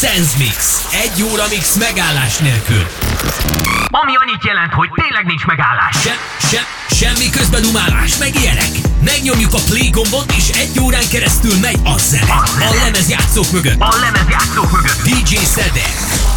Sense Mix. Egy óra mix megállás nélkül. Ami annyit jelent, hogy tényleg nincs megállás. Se, se, semmi közben umálás, meg ilyenek. Megnyomjuk a play gombot, és egy órán keresztül megy a zene. A lemezjátszók mögött. A lemezjátszók mögött. DJ Szedek.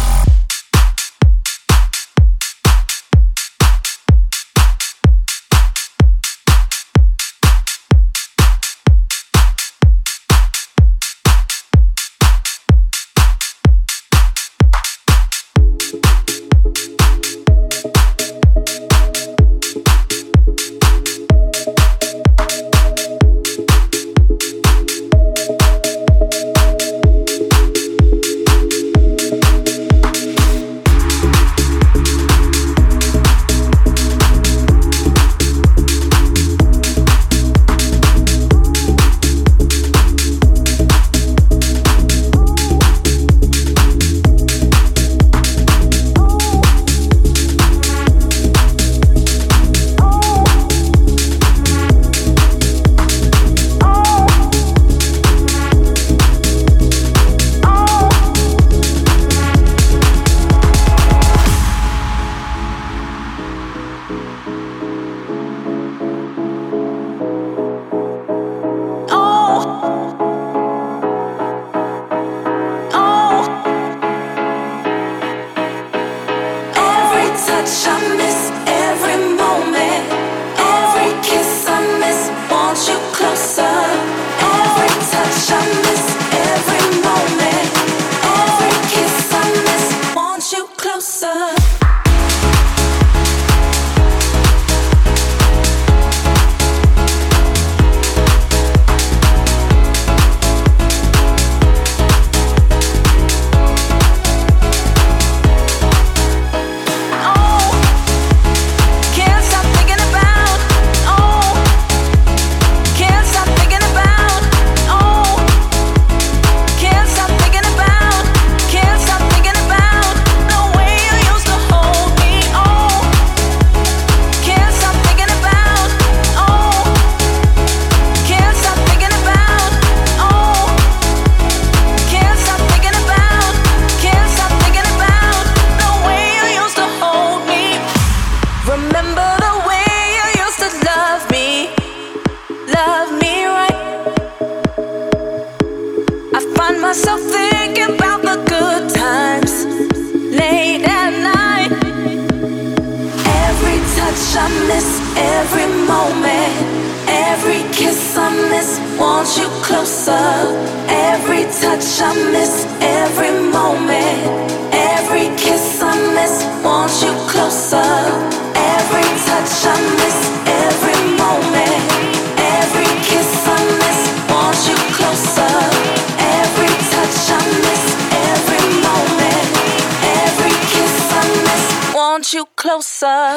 so.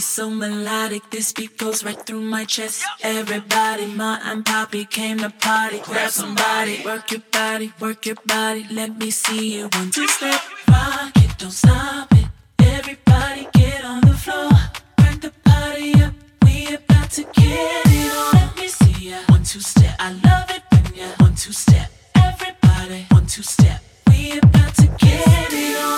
So melodic, this beat goes right through my chest. Everybody, Ma and Poppy came to party. Grab somebody, work your body, work your body. Let me see you one two step, rock it, don't stop it. Everybody get on the floor, crank the party up. We about to get it on. Let me see ya one two step. I love it when ya one two step. Everybody one two step. We about to get it on.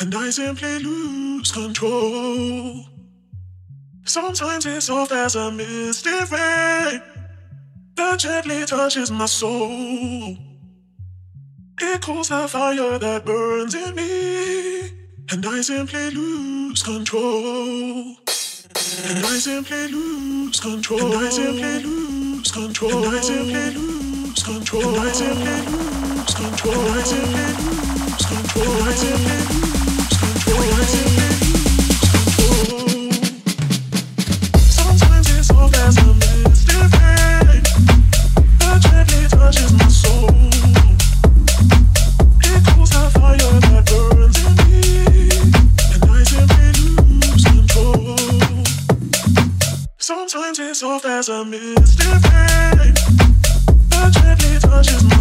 and I simply lose control. Sometimes it's soft as a misty rain that gently touches my soul. It cools the fire that burns in me, and I simply lose control. And I simply lose control. And I simply lose control. And I simply lose control. And I simply lose control. And I simply lose control. And I simply lose control. And I simply lose control. Sometimes it's a misty rain that gently touches my soul. A misty rain that gently touches my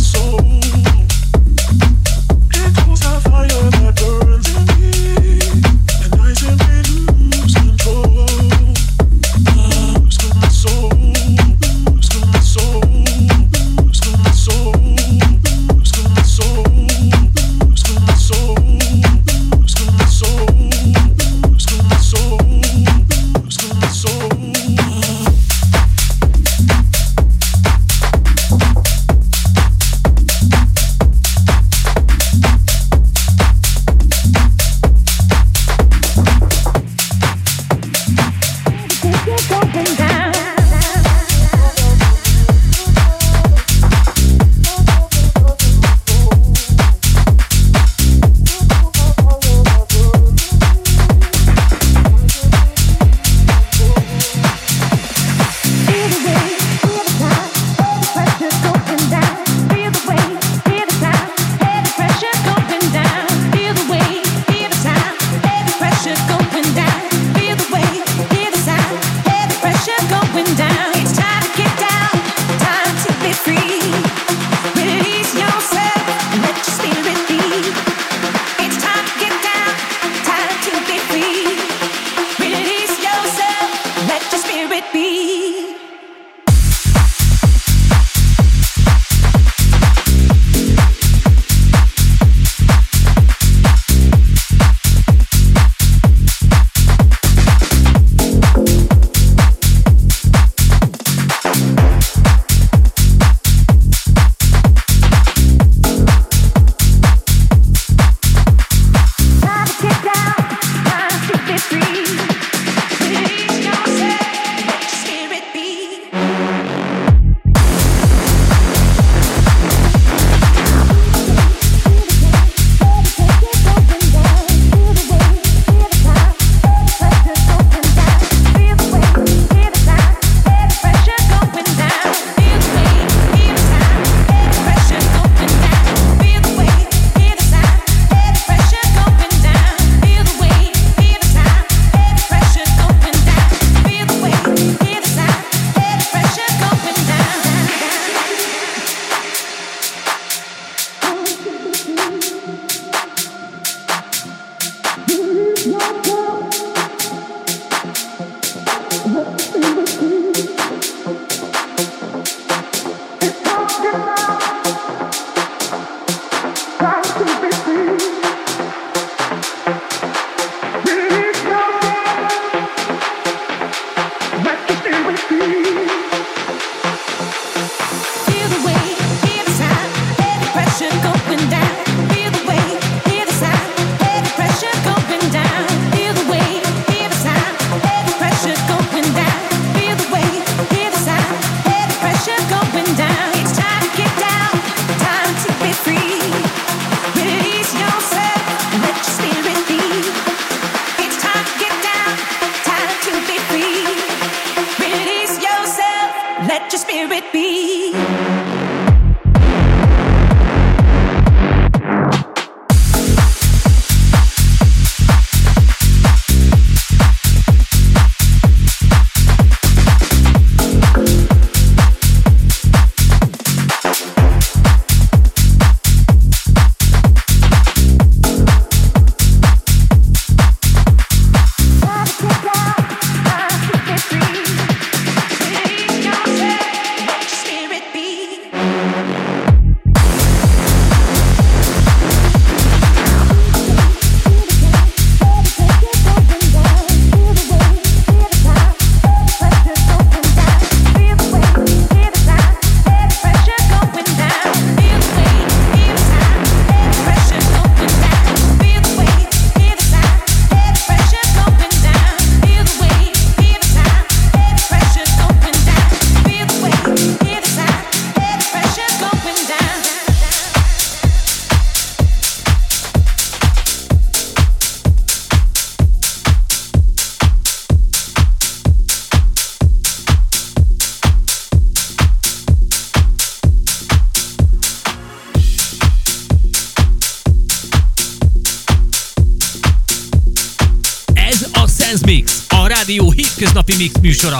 Yuşar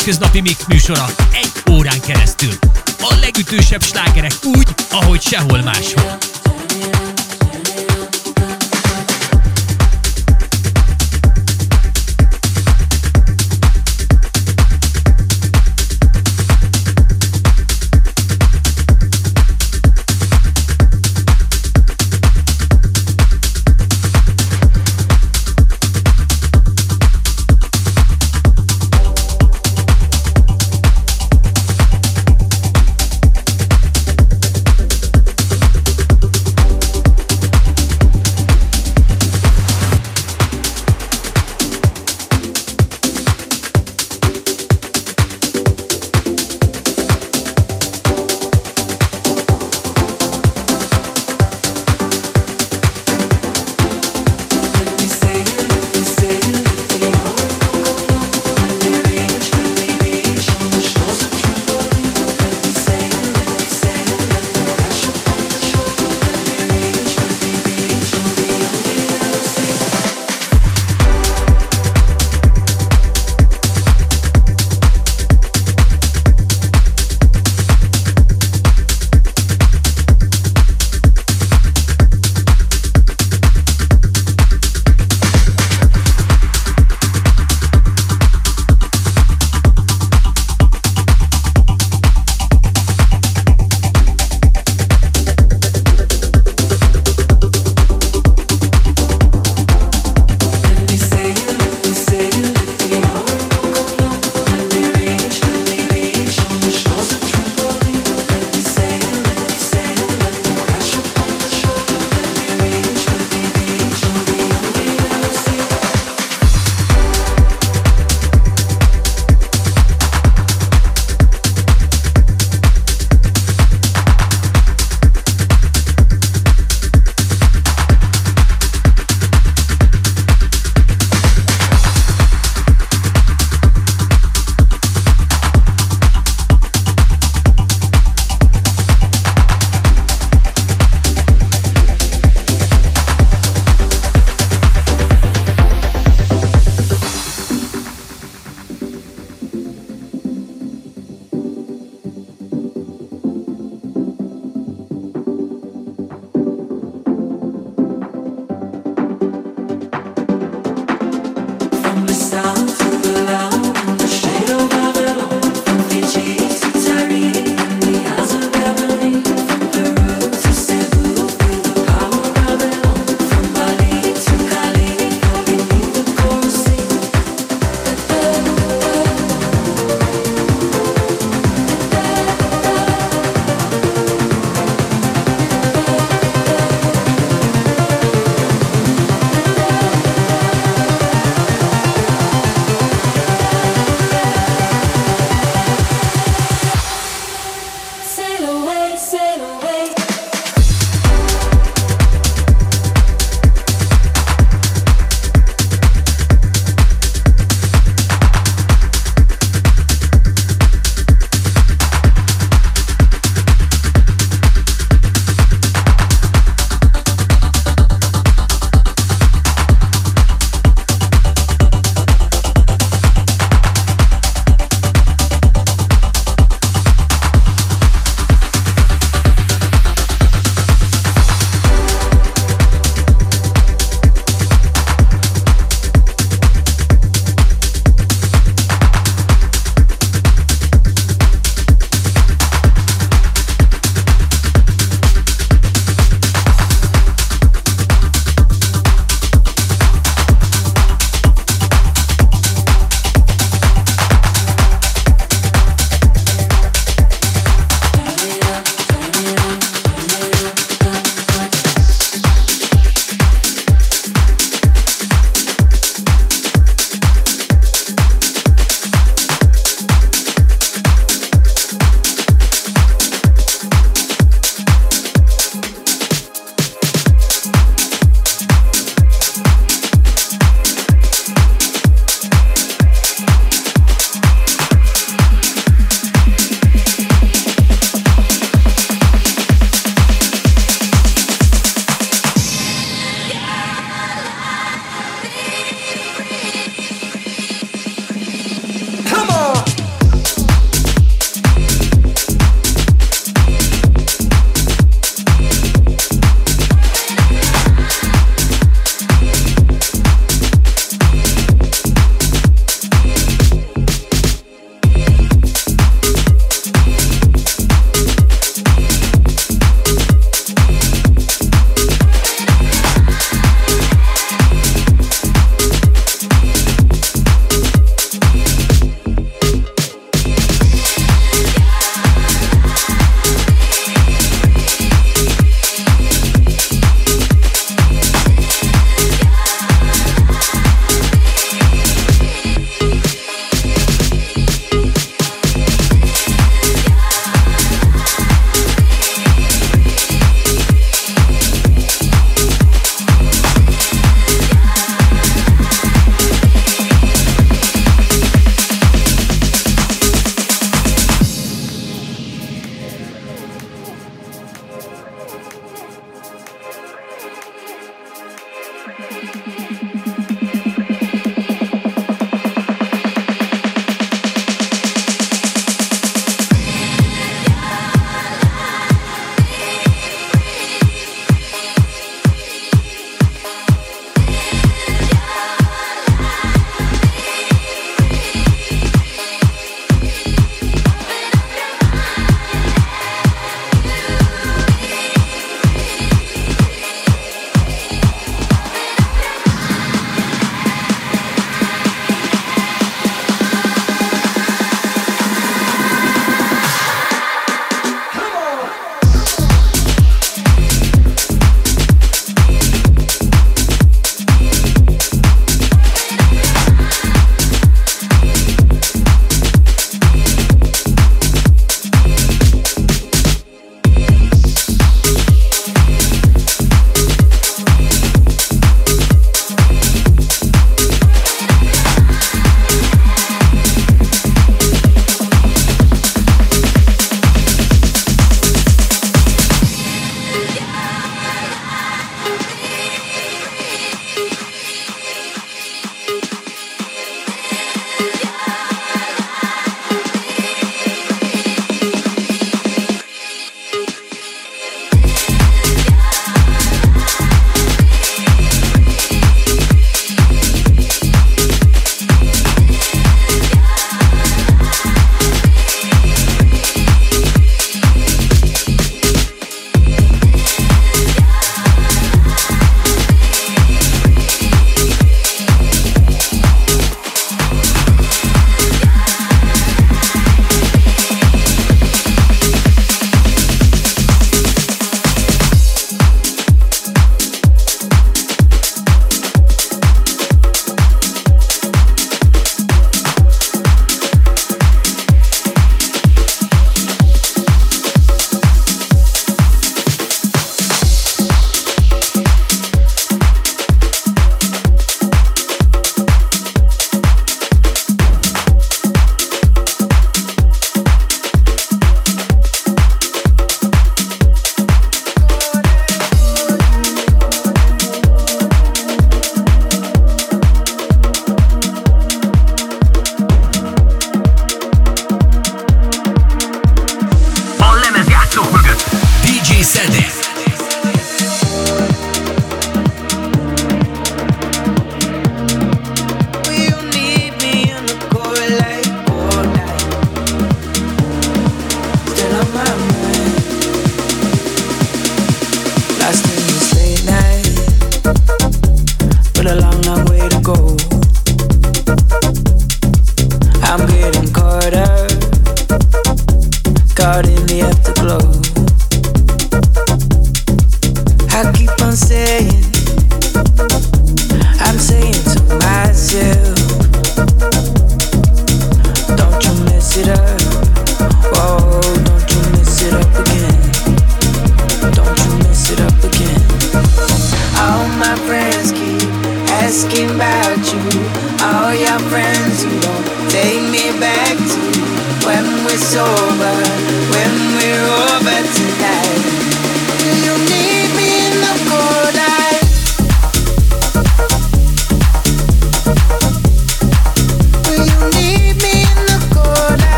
hétköznapi mix műsora egy órán keresztül. A legütősebb slágerek úgy, ahogy sehol máshol.